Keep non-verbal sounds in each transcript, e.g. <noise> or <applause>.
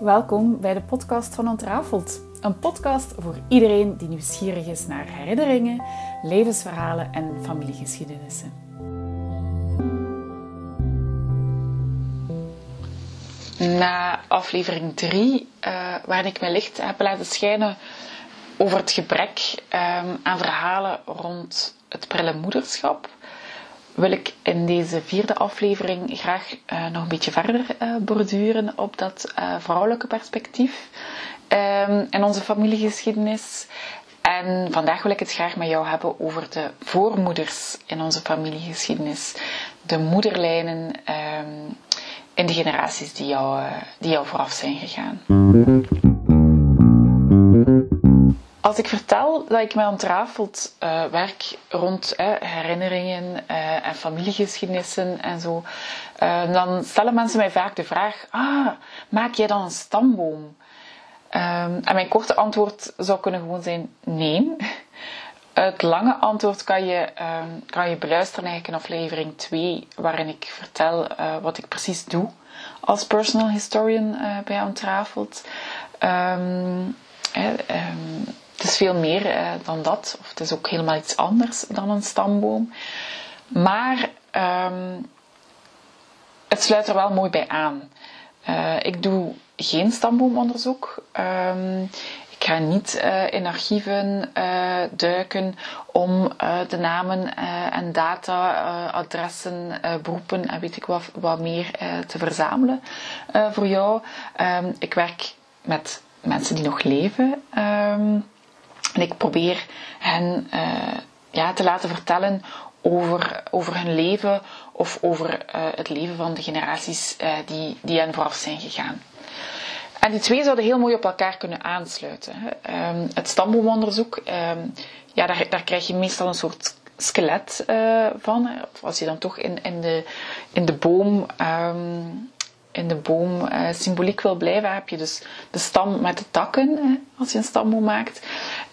Welkom bij de podcast van Ontrafeld. Een podcast voor iedereen die nieuwsgierig is naar herinneringen, levensverhalen en familiegeschiedenissen. Na aflevering 3, uh, waarin ik mijn licht heb laten schijnen over het gebrek um, aan verhalen rond het prille moederschap, wil ik in deze vierde aflevering graag uh, nog een beetje verder uh, borduren op dat uh, vrouwelijke perspectief um, in onze familiegeschiedenis. En vandaag wil ik het graag met jou hebben over de voormoeders in onze familiegeschiedenis. De moederlijnen um, in de generaties die jou, die jou vooraf zijn gegaan. Als ik vertel dat ik mij ontrafeld uh, werk rond herinneringen uh, en familiegeschiedenissen en zo, dan stellen mensen mij vaak de vraag: ah, maak jij dan een stamboom? Um, en mijn korte antwoord zou kunnen gewoon zijn: nee. <laughs> Het lange antwoord kan je, um, kan je beluisteren eigenlijk in aflevering 2, waarin ik vertel wat ik precies doe als personal historian bij Ontrafeld. Um, het is veel meer eh, dan dat, of het is ook helemaal iets anders dan een stamboom. Maar um, het sluit er wel mooi bij aan. Uh, ik doe geen stamboomonderzoek. Um, ik ga niet uh, in archieven duiken om de namen en data, adressen, beroepen en weet ik wat, wat meer te verzamelen voor jou. Um, ik werk met mensen die nog leven. En ik probeer hen uh, ja, te laten vertellen over, over hun leven of over uh, het leven van de generaties uh, die, die hen vooraf zijn gegaan. En die twee zouden heel mooi op elkaar kunnen aansluiten. Um, het stamboomonderzoek, um, ja, daar, daar krijg je meestal een soort skelet van. Als je dan toch in, in, de, in de boom um, in de boom symboliek wil blijven, heb je dus de stam met de takken, als je een stamboom maakt.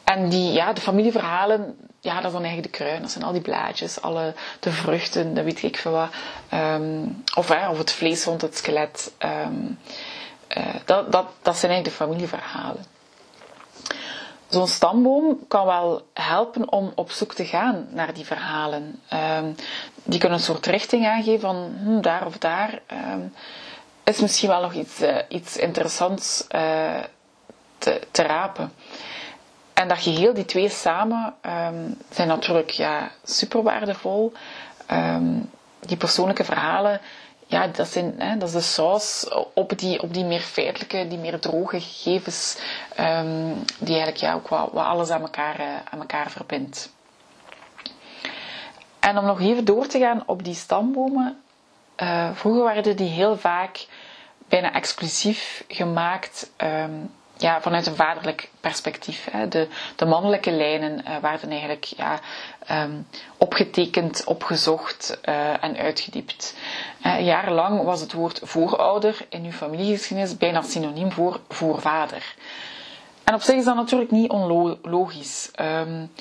En die, ja, de familieverhalen, ja, dat zijn eigenlijk de kruin. Dat zijn al die blaadjes, alle, de vruchten, dat weet ik veel wat. Um, of, hè, of het vlees rond het skelet. Um, uh, dat, dat, dat zijn eigenlijk de familieverhalen. Zo'n stamboom kan wel helpen om op zoek te gaan naar die verhalen. Um, die kunnen een soort richting aangeven van hm, daar of daar is misschien wel nog iets, uh, iets interessants uh, te, te rapen. En dat geheel, die twee samen, um, zijn natuurlijk ja, super waardevol. Um, die persoonlijke verhalen, ja, dat, zijn, hè, dat is de saus op die, op die meer feitelijke, die meer droge gegevens, um, die eigenlijk ja, ook wat, alles aan elkaar, uh, aan elkaar verbindt. En om nog even door te gaan op die stambomen. Uh, vroeger werden die heel vaak bijna exclusief gemaakt ja, vanuit een vaderlijk perspectief. Hè. De, de mannelijke lijnen uh, werden eigenlijk ja, um, opgetekend, opgezocht uh, en uitgediept. Uh, jarenlang was het woord voorouder in uw familiegeschiedenis bijna synoniem voor voorvader. En op zich is dat natuurlijk niet onlogisch. Um,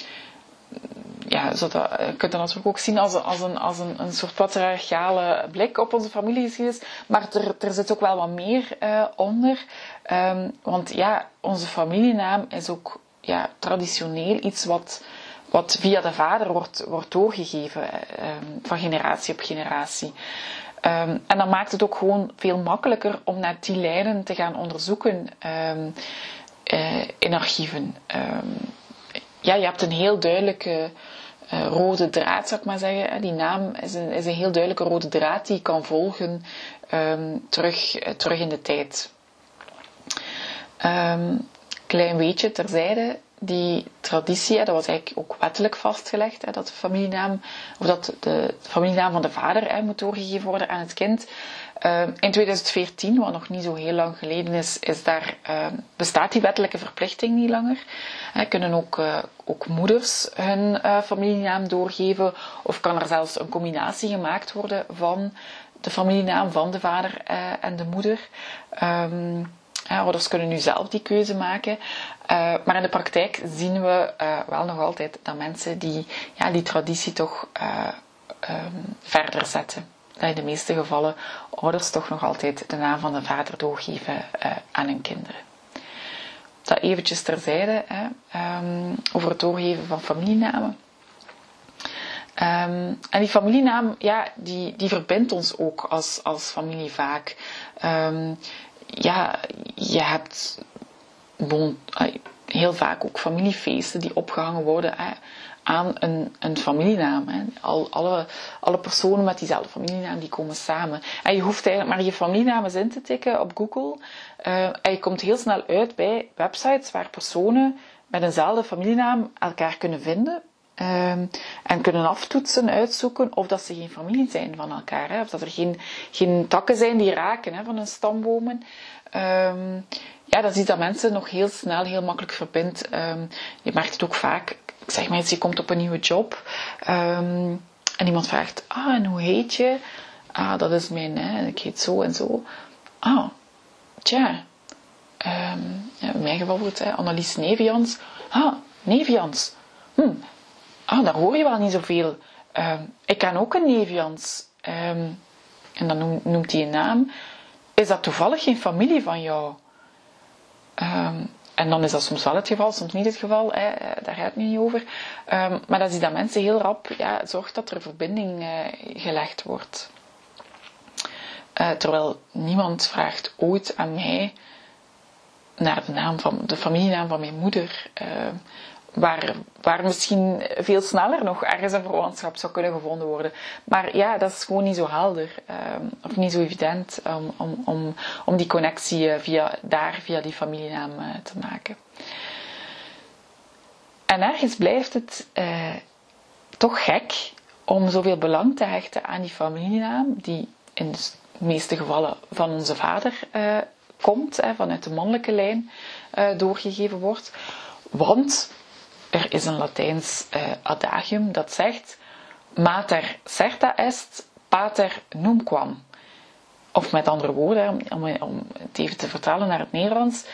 ja, zo dat, je kunt dat natuurlijk ook zien als, als, een, als een, een soort patriarchale blik op onze familiegeschiedenis. Maar er, er zit ook wel wat meer uh, onder. Um, want ja, onze familienaam is ook ja, traditioneel iets wat, wat via de vader wordt, wordt doorgegeven. Um, van generatie op generatie. Um, en dan maakt het ook gewoon veel makkelijker om naar die lijnen te gaan onderzoeken uh, in archieven ja, je hebt een heel duidelijke rode draad, zou ik maar zeggen. Die naam is een, is een heel duidelijke rode draad die kan volgen um, terug, uh, terug in de tijd. Um, klein beetje terzijde, die traditie, dat was eigenlijk ook wettelijk vastgelegd, hè, dat de familienaam, of dat de familienaam van de vader hè, moet doorgegeven worden aan het kind. Uh, in 2014, wat nog niet zo heel lang geleden is, is daar, uh, bestaat die wettelijke verplichting niet langer. Hè, kunnen ook, uh, ook moeders hun familienaam doorgeven, of kan er zelfs een combinatie gemaakt worden van de familienaam van de vader en de moeder. Um, ouders kunnen nu zelf die keuze maken. Uh, maar in de praktijk zien we uh, wel nog altijd dat mensen die ja, die traditie toch uh, um, verder zetten. dat in de meeste gevallen ouders toch nog altijd de naam van de vader doorgeven aan hun kinderen. Dat eventjes terzijde hè, um, over het doorgeven van familienamen. Um, en die familienaam, ja, die, die verbindt ons ook als, als familie vaak. Ja, je hebt heel vaak ook familiefeesten die opgehangen worden aan een, een familienaam. Al, alle, alle personen met diezelfde familienaam die komen samen. En je hoeft eigenlijk maar je familienaam eens in te tikken op Google. Uh, en je komt heel snel uit bij websites waar personen met eenzelfde familienaam elkaar kunnen vinden. Um, en kunnen aftoetsen, uitzoeken of dat ze geen familie zijn van elkaar. Hè, of dat er geen, geen takken zijn die raken hè, van hun stambomen. Um, ja, dat is dat mensen nog heel snel, heel makkelijk verbindt. Um, je merkt het ook vaak. Ik zeg maar eens, je komt op een nieuwe job. en iemand vraagt, ah, en hoe heet je? Ah, dat is mijn, hè, ik heet zo en zo. Ah, tja. ja, in mijn geval wordt het Annelies Nevians. Ah, Nevians. Hm, ah, daar hoor je wel niet zoveel. Uh, ik ken ook een neef. Ehm, en dan noemt, hij een naam. Is dat toevallig geen familie van jou? Um, en dan is dat soms wel het geval, soms niet het geval. Hè, eh, daar gaat het niet over. Um, maar dat is dat mensen heel rap ja, zorgt dat er verbinding uh, gelegd wordt. Uh, terwijl niemand vraagt ooit aan mij naar de naam van de familienaam van mijn moeder waar, waar misschien veel sneller nog ergens een verwantschap zou kunnen gevonden worden. Maar ja, dat is gewoon niet zo helder um, of niet zo evident um, om, om, om die connectie eh, via, daar via die familienaam uh, te maken. En ergens blijft het uh, toch gek om zoveel belang te hechten aan die familienaam, die in de meeste gevallen van onze vader komt, vanuit de mannelijke lijn doorgegeven wordt. Want er is een Latijns uh, adagium dat zegt: Mater certa est, pater numquam. Of met andere woorden, om, het even te vertalen naar het Nederlands.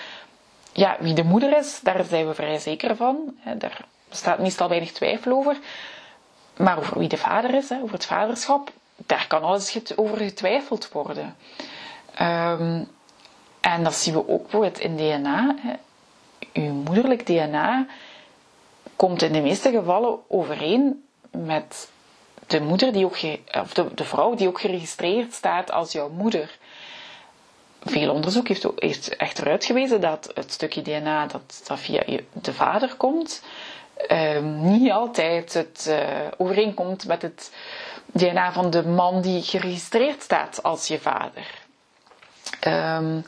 Ja, wie de moeder is, daar zijn we vrij zeker van. Daar bestaat meestal weinig twijfel over. Maar over wie de vader is, over het vaderschap, daar kan alles over getwijfeld worden. Um, en dat zien we ook bijvoorbeeld in DNA. Uw moederlijk DNA komt in de meeste gevallen overeen met de moeder die ook of de, de vrouw die ook geregistreerd staat als jouw moeder. Veel onderzoek heeft, heeft echter uitgewezen dat het stukje DNA dat, dat via de vader komt, ehm, niet altijd het, uh, overeenkomt met het DNA van de man die geregistreerd staat als je vader. Um,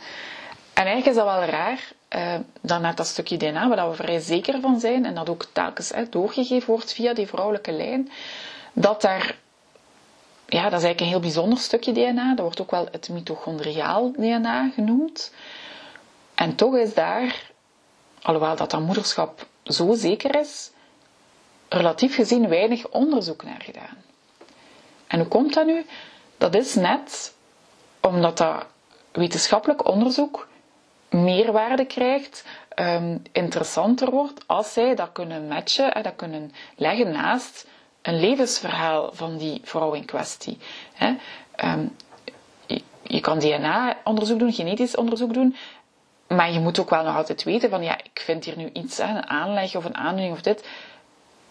en eigenlijk is dat wel raar, uh, dan naar dat stukje DNA, waar we vrij zeker van zijn, en dat ook telkens doorgegeven wordt via die vrouwelijke lijn, dat daar, ja, dat is eigenlijk een heel bijzonder stukje DNA, dat wordt ook wel het mitochondriaal DNA genoemd. En toch is daar, alhoewel dat aan moederschap zo zeker is, relatief gezien weinig onderzoek naar gedaan. En hoe komt dat nu? Dat is net omdat dat wetenschappelijk onderzoek meerwaarde krijgt, um, interessanter wordt als zij dat kunnen matchen en dat kunnen leggen naast een levensverhaal van die vrouw in kwestie. Hè. Um, je, kan DNA-onderzoek doen, genetisch onderzoek doen, maar je moet ook wel nog altijd weten van ja, ik vind hier nu iets, hè, een aanleg of een aandoening of dit.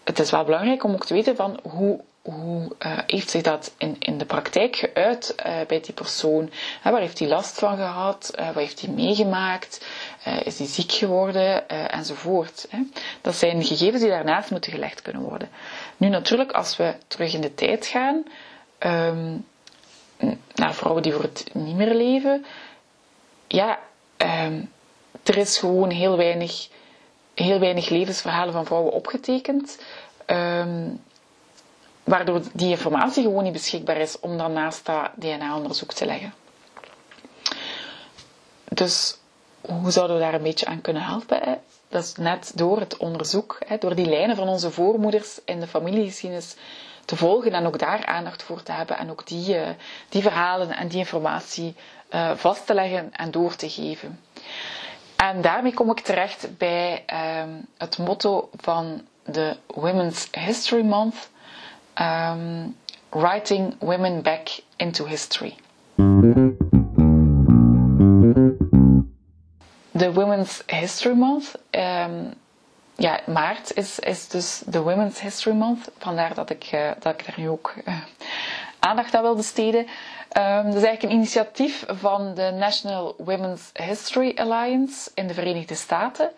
Het is wel belangrijk om ook te weten van hoe hoe uh, heeft zich dat in, in de praktijk geuit uh, bij die persoon? waar heeft hij last van gehad? Uh, wat heeft hij meegemaakt? is hij ziek geworden? enzovoort. Dat zijn gegevens die daarnaast moeten gelegd kunnen worden. Nu natuurlijk, als we terug in de tijd gaan, um, naar vrouwen die voor het niet meer leven, ja, um, er is gewoon heel weinig, heel weinig levensverhalen van vrouwen opgetekend. Um, waardoor die informatie gewoon niet beschikbaar is om dan naast dat DNA-onderzoek te leggen. Dus hoe zouden we daar een beetje aan kunnen helpen? Dat is net door het onderzoek, door die lijnen van onze voormoeders in de familiegeschiedenis te volgen en ook daar aandacht voor te hebben en ook die, eh, die verhalen en die informatie uh, vast te leggen en door te geven. En daarmee kom ik terecht bij uh, het motto van de Women's History Month, um, Writing Women Back into History. De Women's History Month. Um, ja, maart is, is dus de Women's History Month. Vandaar dat ik, uh, dat ik daar nu ook uh, aandacht aan wil besteden. Um, dat is eigenlijk een initiatief van de National Women's History Alliance in de Verenigde Staten.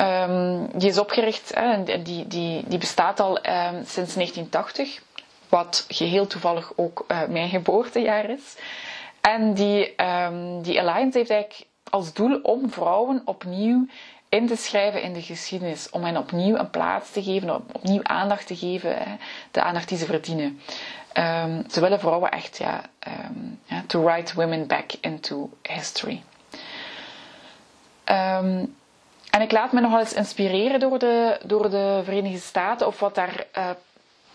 Um, die is opgericht en die, die, die bestaat al um, sinds 1980, wat geheel toevallig ook uh, mijn geboortejaar is. En die, um, die Alliance heeft eigenlijk als doel om vrouwen opnieuw in te schrijven in de geschiedenis, om hen opnieuw een plaats te geven, opnieuw aandacht te geven, de aandacht die ze verdienen. Um, ze willen vrouwen echt, ja, to write women back into history. En ik laat me nogal eens inspireren door de, door de Verenigde Staten, of wat daar uh,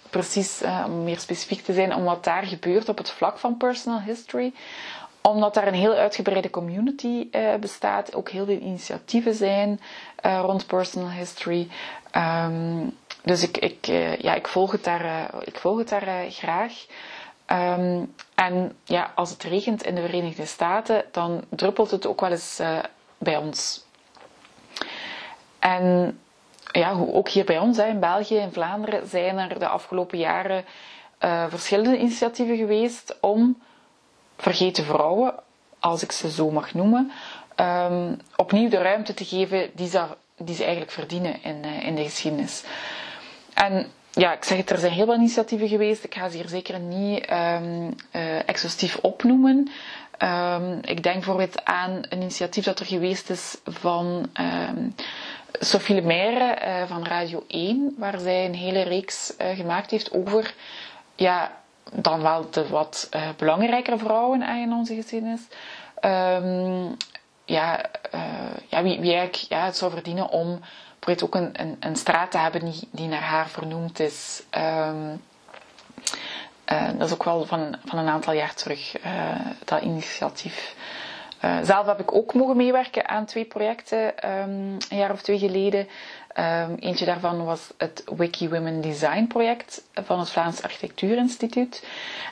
precies, uh, om meer specifiek te zijn, om wat daar gebeurt op het vlak van personal history omdat daar een heel uitgebreide community uh, bestaat, ook heel veel initiatieven zijn rond personal history. Um, dus ik, ik, ja, ik volg het daar, ik volg het daar graag. Um, en ja, als het regent in de Verenigde Staten, dan druppelt het ook wel eens bij ons. En ja, ook hier bij ons, in België, in Vlaanderen, zijn er de afgelopen jaren verschillende initiatieven geweest om vergeten vrouwen, als ik ze zo mag noemen, um, opnieuw de ruimte te geven die ze, die ze eigenlijk verdienen in, uh, in de geschiedenis. En ja, ik zeg het, er zijn heel veel initiatieven geweest. Ik ga ze hier zeker niet um, exhaustief opnoemen. Um, ik denk bijvoorbeeld aan een initiatief dat er geweest is van Sophie Lemaire uh, van Radio 1, waar zij een hele reeks uh, gemaakt heeft over ja, dan wel de wat uh, belangrijkere vrouwen in onze geschiedenis. Um, ja, ja, wie, wie eigenlijk ja, het zou verdienen om ook een, een, een, straat te hebben die, die naar haar vernoemd is. Uh, dat is ook wel van, van een aantal jaar terug, dat initiatief. Uh, zelf heb ik ook mogen meewerken aan twee projecten um, een jaar of twee geleden. Um, eentje daarvan was het Wiki Women Design project van het Vlaams Architectuurinstituut.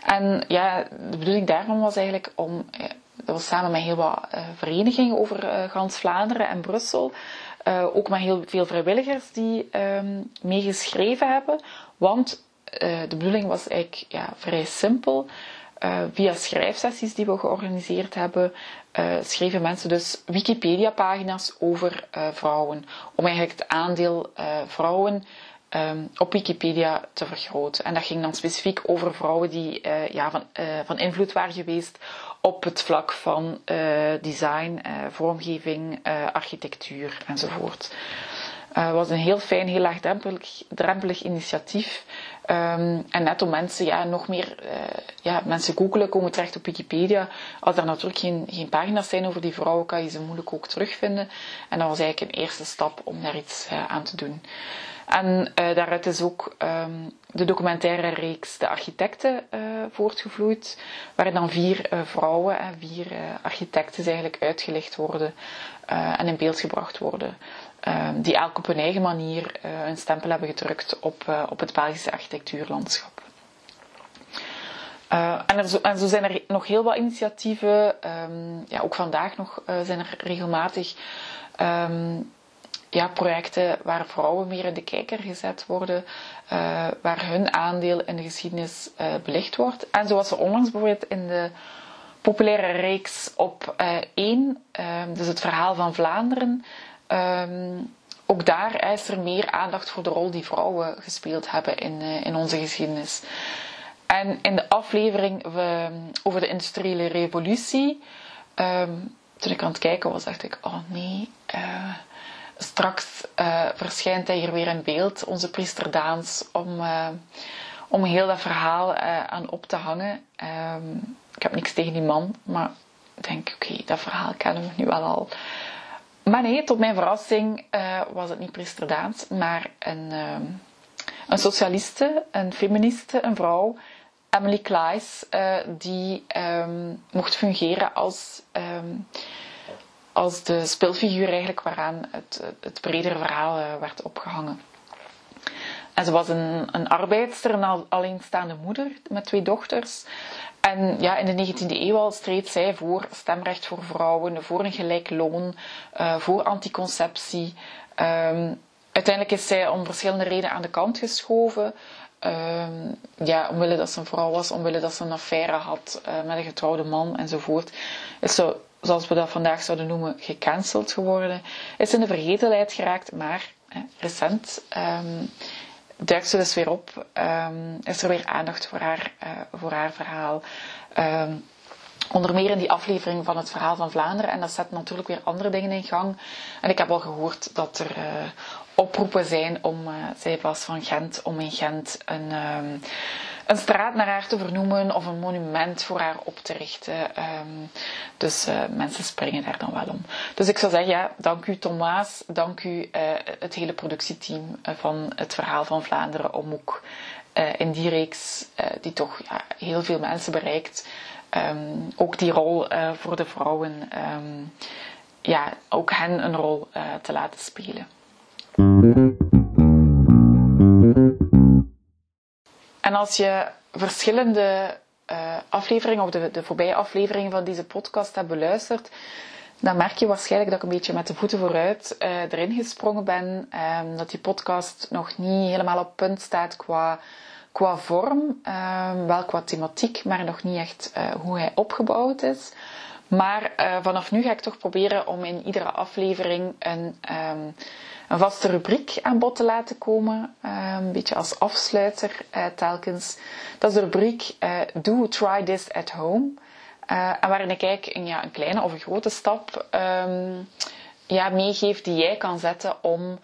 En ja, de bedoeling daarvan was eigenlijk om, ja, dat was samen met heel wat uh, verenigingen over uh, gans Vlaanderen en Brussel. Ook met heel veel vrijwilligers die um, meegeschreven hebben. Want de bedoeling was eigenlijk ja, vrij simpel. Uh, via schrijfsessies die we georganiseerd hebben, uh, schreven mensen dus Wikipedia-pagina's over uh, vrouwen. Om eigenlijk het aandeel vrouwen um, op Wikipedia te vergroten. En dat ging dan specifiek over vrouwen die ja, van, van invloed waren geweest op het vlak van design, vormgeving, architectuur enzovoort. Het was een heel fijn, heel laagdrempelig initiatief. Um, en net om mensen, ja, nog meer, uh, ja, mensen googelen, komen terecht op Wikipedia. Als er natuurlijk geen, geen pagina's zijn over die vrouwen, kan je ze moeilijk ook terugvinden. En dat was eigenlijk een eerste stap om daar iets uh, aan te doen. En uh, daaruit is ook um, de documentaire reeks De Architecten voortgevloeid, waarin dan vier vrouwen en vier architecten eigenlijk uitgelicht worden en in beeld gebracht worden. Ehm, die elk op hun eigen manier een stempel hebben gedrukt op, uh, op het Belgische architectuurlandschap. Uh, en, zo, en, zo, zijn er nog heel wat initiatieven. Um, ja, ook vandaag nog zijn er regelmatig um, ja, projecten waar vrouwen meer in de kijker gezet worden, waar hun aandeel in de geschiedenis belicht wordt. En zoals er onlangs bijvoorbeeld in de populaire reeks op 1, dus het verhaal van Vlaanderen, Um, ook daar is er meer aandacht voor de rol die vrouwen gespeeld hebben in, uh, in onze geschiedenis. En in de aflevering over de industriële revolutie, um, toen ik aan het kijken was, dacht ik: oh nee, uh, straks uh, verschijnt hij hier weer in beeld, onze priester Daans, om, om heel dat verhaal aan op te hangen. Um, ik heb niks tegen die man, maar ik denk: oké, dat verhaal kennen we nu wel al. Maar nee, tot mijn verrassing uh, was het niet priester maar een, uh, een socialiste, een feministe, een vrouw, Emily Klaes, uh, die um, mocht fungeren als, um, als de speelfiguur eigenlijk waaraan het, het bredere verhaal werd opgehangen. En ze was een, een arbeidster, een alleenstaande moeder met twee dochters. En ja, in de 19e eeuw al streed zij voor stemrecht voor vrouwen, voor een gelijk loon, uh, voor anticonceptie. Um, uiteindelijk is zij om verschillende redenen aan de kant geschoven. Um, ja, omwille dat ze een vrouw was, omwille dat ze een affaire had uh, met een getrouwde man enzovoort. Is zo, zoals we dat vandaag zouden noemen, gecanceld geworden. Is in de vergetelheid geraakt, maar recent um, duikt ze dus weer op. Um, is er weer aandacht voor haar, uh, voor haar verhaal. Um, onder meer in die aflevering van het verhaal van Vlaanderen. En dat zet natuurlijk weer andere dingen in gang. En ik heb al gehoord dat er uh, oproepen zijn om, uh, zij was van Gent, om in Gent een, um, een straat naar haar te vernoemen of een monument voor haar op te richten. Um, dus uh, mensen springen daar dan wel om. Dus ik zou zeggen, ja, dank u Thomas, dank u uh, het hele productieteam van het verhaal van Vlaanderen om ook in die reeks, die toch ja, heel veel mensen bereikt, um, ook die rol voor de vrouwen, ja, ook hen een rol te laten spelen. En als je verschillende uh, afleveringen, of de, de voorbije afleveringen van deze podcast hebt beluisterd, dan merk je waarschijnlijk dat ik een beetje met de voeten vooruit uh, erin gesprongen ben. Um, dat die podcast nog niet helemaal op punt staat qua, qua vorm, um, wel qua thematiek, maar nog niet echt uh, hoe hij opgebouwd is. Maar vanaf nu ga ik toch proberen om in iedere aflevering een. Um, een vaste rubriek aan bod te laten komen. Uh, een beetje als afsluiter uh, telkens. Dat is de rubriek uh, Do Try This at Home. waarin ik eigenlijk een, ja, een kleine of een grote stap um, ja, meegeef die jij kan zetten om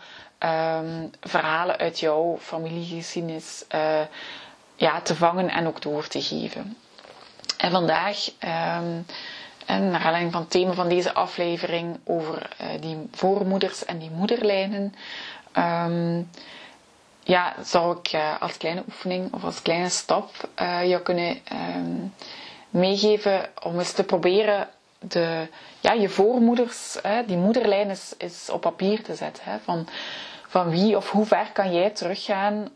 verhalen uit jouw familiegeschiedenis ja, te vangen en ook door te geven. En vandaag en naar aanleiding van het thema van deze aflevering over uh, die voormoeders en die moederlijnen, um, ja, zou ik uh, als kleine oefening of als kleine stap uh, jou kunnen um, meegeven om eens te proberen de, ja, je voormoeders, die moederlijn is, is op papier te zetten. Hè, van, van wie of hoe ver kan jij teruggaan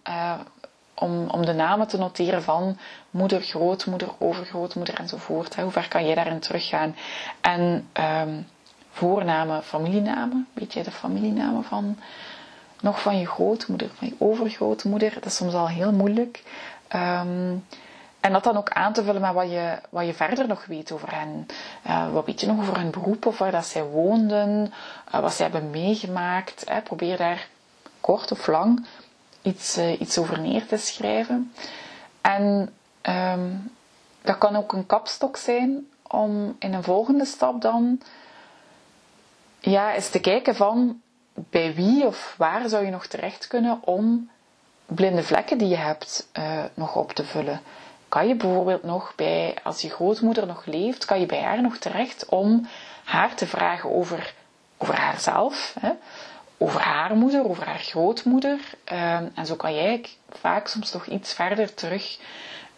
om, om de namen te noteren van moeder, grootmoeder, overgrootmoeder enzovoort. Hoe ver kan jij daarin teruggaan? En um, voornamen, familienamen. Weet jij de familienamen van nog van je grootmoeder, van je overgrootmoeder? Dat is soms al heel moeilijk. Um, en dat dan ook aan te vullen met wat je, wat je verder nog weet over hen. Uh, wat weet je nog over hun beroep of waar dat zij woonden, uh, wat zij hebben meegemaakt. Hè. Probeer daar kort of lang iets, uh, iets over neer te schrijven. En um, dat kan ook een kapstok zijn om in een volgende stap dan ja, eens te kijken van bij wie of waar zou je nog terecht kunnen om blinde vlekken die je hebt uh, nog op te vullen. Kan je bijvoorbeeld nog bij, als je grootmoeder nog leeft, kan je bij haar nog terecht om haar te vragen over, over haarzelf. Hè? Over haar moeder, over haar grootmoeder. Ehm, en zo kan jij vaak soms nog iets verder terug,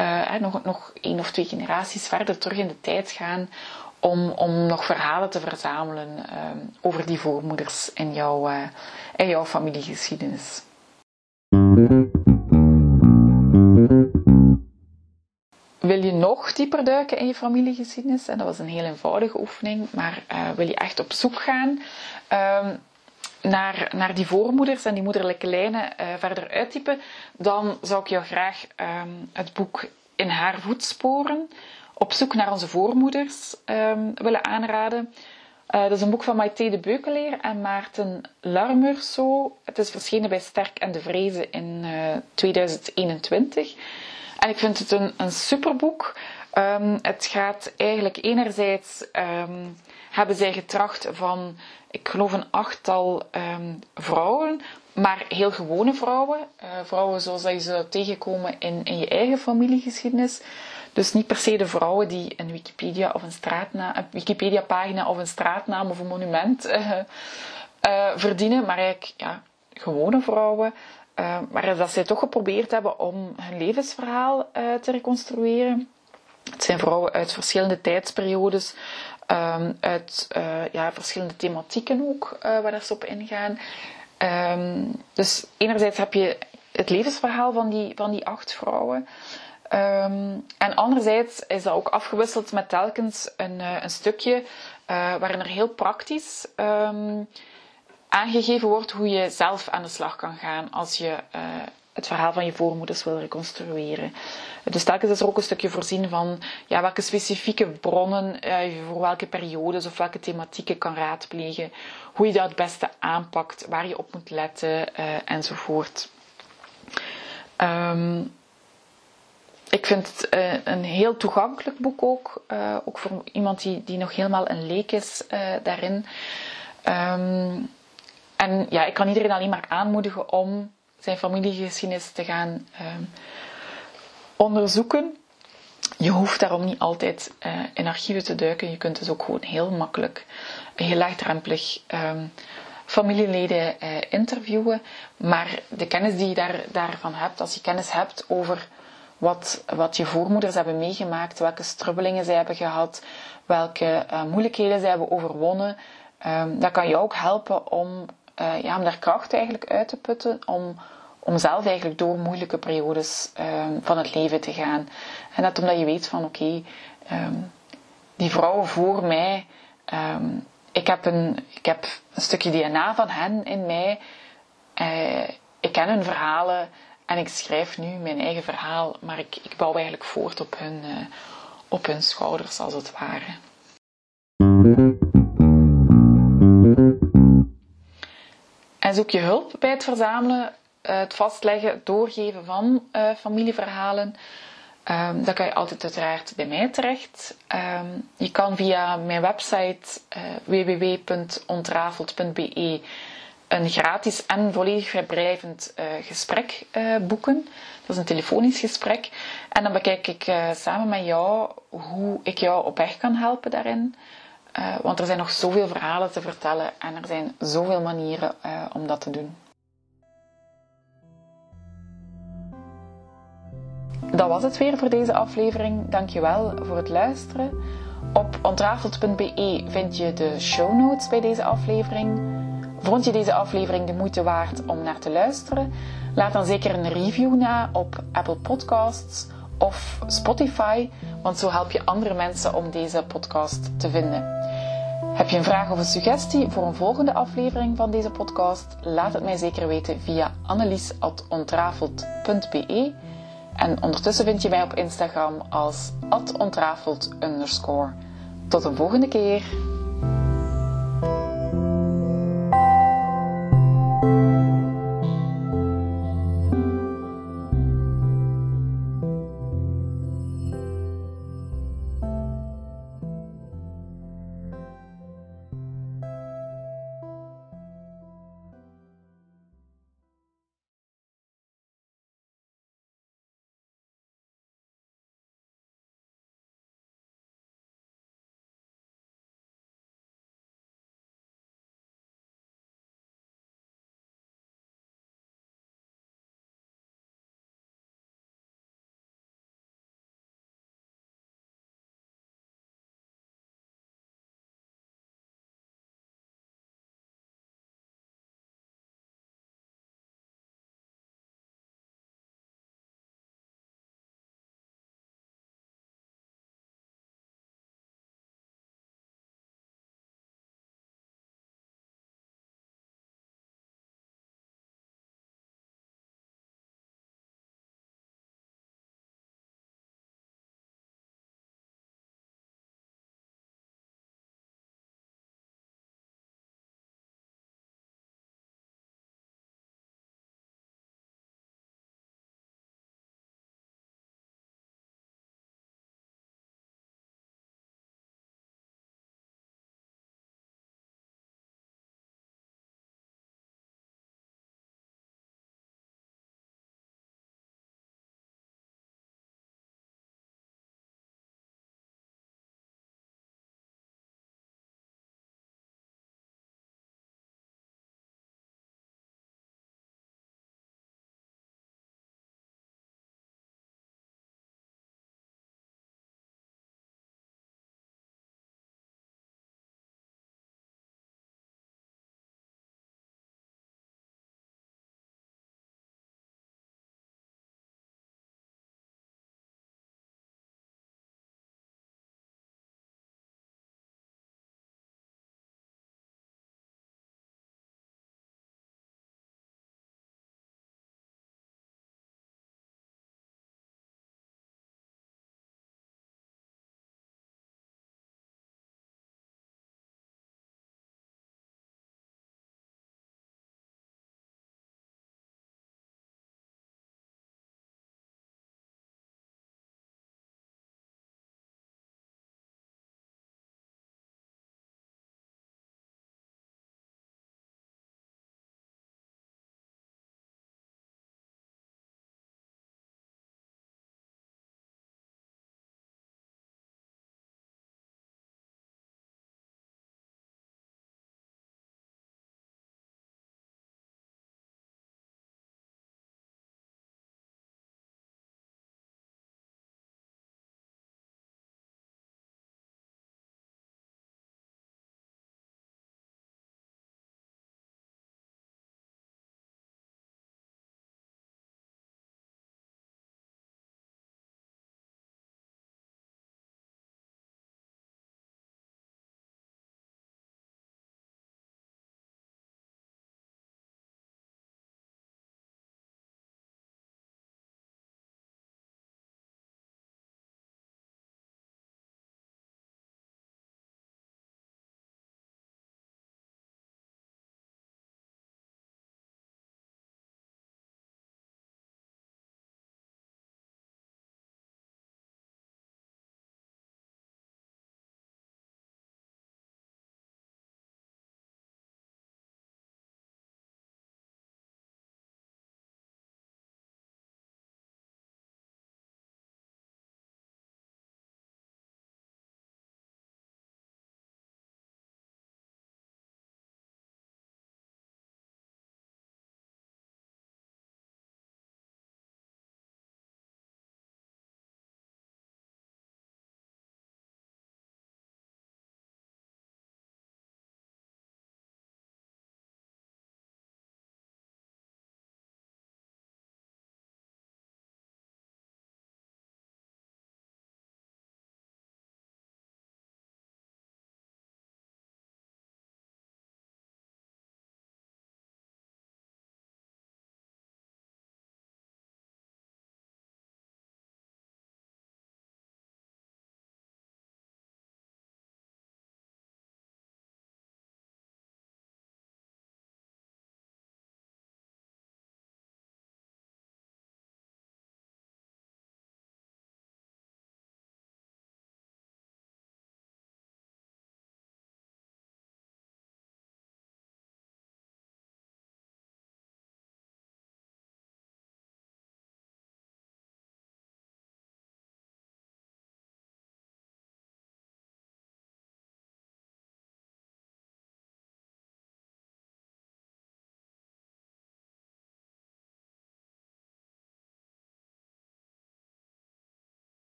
uh, nog, nog één of twee generaties verder terug in de tijd gaan om, om nog verhalen te verzamelen uh, over die voormoeders in jouw, uh, in jouw familiegeschiedenis. Wil je nog dieper duiken in je familiegeschiedenis? En dat was een heel eenvoudige oefening, maar uh, wil je echt op zoek gaan? Naar, naar die voormoeders en die moederlijke lijnen uh, verder uittypen, dan zou ik jou graag um, het boek In haar voetsporen, op zoek naar onze voormoeders, um, willen aanraden. Uh, dat is een boek van Maite de Beukeleer en Maarten Larmerso. Het is verschenen bij Sterk en de Vrezen in uh, eh, 2021. En ik vind het een, een superboek. Um, het gaat eigenlijk enerzijds um, hebben zij getracht van ik geloof een achttal um, vrouwen, maar heel gewone vrouwen. Uh, vrouwen zoals je zou tegenkomen in, in je eigen familiegeschiedenis. Dus niet per se de vrouwen die een Wikipedia of een straatnaam, een Wikipedia pagina of een straatnaam of een monument uh, uh, verdienen, maar eigenlijk ja, gewone vrouwen. maar dat zij toch geprobeerd hebben om hun levensverhaal te reconstrueren. Het zijn vrouwen uit verschillende tijdsperiodes, um, uit uh, ja, verschillende thematieken ook, uh, waar ze op ingaan. Um, dus enerzijds heb je het levensverhaal van die, van die acht vrouwen. Ehm, en anderzijds is dat ook afgewisseld met telkens een, uh, een stukje waarin er heel praktisch aangegeven wordt hoe je zelf aan de slag kan gaan als je het verhaal van je voormoeders wil reconstrueren. Dus telkens is er ook een stukje voorzien van ja, welke specifieke bronnen je voor welke periodes of welke thematieken kan raadplegen, hoe je dat het beste aanpakt, waar je op moet letten enzovoort. Um, ik vind het uh, een heel toegankelijk boek ook. Uh, ook voor iemand die, die nog helemaal een leek is daarin. Um, en ja, ik kan iedereen alleen maar aanmoedigen om zijn familiegeschiedenis te gaan um, onderzoeken. Je hoeft daarom niet altijd in archieven te duiken. Je kunt dus ook gewoon heel makkelijk, heel laagdrempelig um, familieleden interviewen. Maar de kennis die je daar, daarvan hebt, als je kennis hebt over wat, wat je voormoeders hebben meegemaakt, welke strubbelingen zij hebben gehad, welke uh, moeilijkheden zij hebben overwonnen. Um, dat kan je ook helpen om, ja, om daar kracht eigenlijk uit te putten, om, om zelf eigenlijk door moeilijke periodes um, van het leven te gaan. En dat omdat je weet van oké, um, die vrouwen voor mij, ik, heb een, ik heb een stukje DNA van hen in mij. Uh, ik ken hun verhalen. En ik schrijf nu mijn eigen verhaal, maar ik, ik bouw eigenlijk voort op hun, uh, op hun schouders, als het ware. En zoek je hulp bij het verzamelen, het vastleggen, het doorgeven van uh, familieverhalen. Um, dan kan je altijd uiteraard bij mij terecht. Um, je kan via mijn website www.ontrafeld.be een gratis en volledig vrijblijvend uh, gesprek uh, boeken. Dat is een telefonisch gesprek. En dan bekijk ik uh, samen met jou hoe ik jou op weg kan helpen daarin. want er zijn nog zoveel verhalen te vertellen en er zijn zoveel manieren om dat te doen. Dat was het weer voor deze aflevering. Dankjewel voor het luisteren. Op ontrafeld.be vind je de show notes bij deze aflevering. Vond je deze aflevering de moeite waard om naar te luisteren? Laat dan zeker een review na op Apple Podcasts of Spotify, want zo help je andere mensen om deze podcast te vinden. Heb je een vraag of een suggestie voor een volgende aflevering van deze podcast? Laat het mij zeker weten via annelies.ontrafeld.be en ondertussen vind je mij op Instagram als ontrafeld Tot een volgende keer!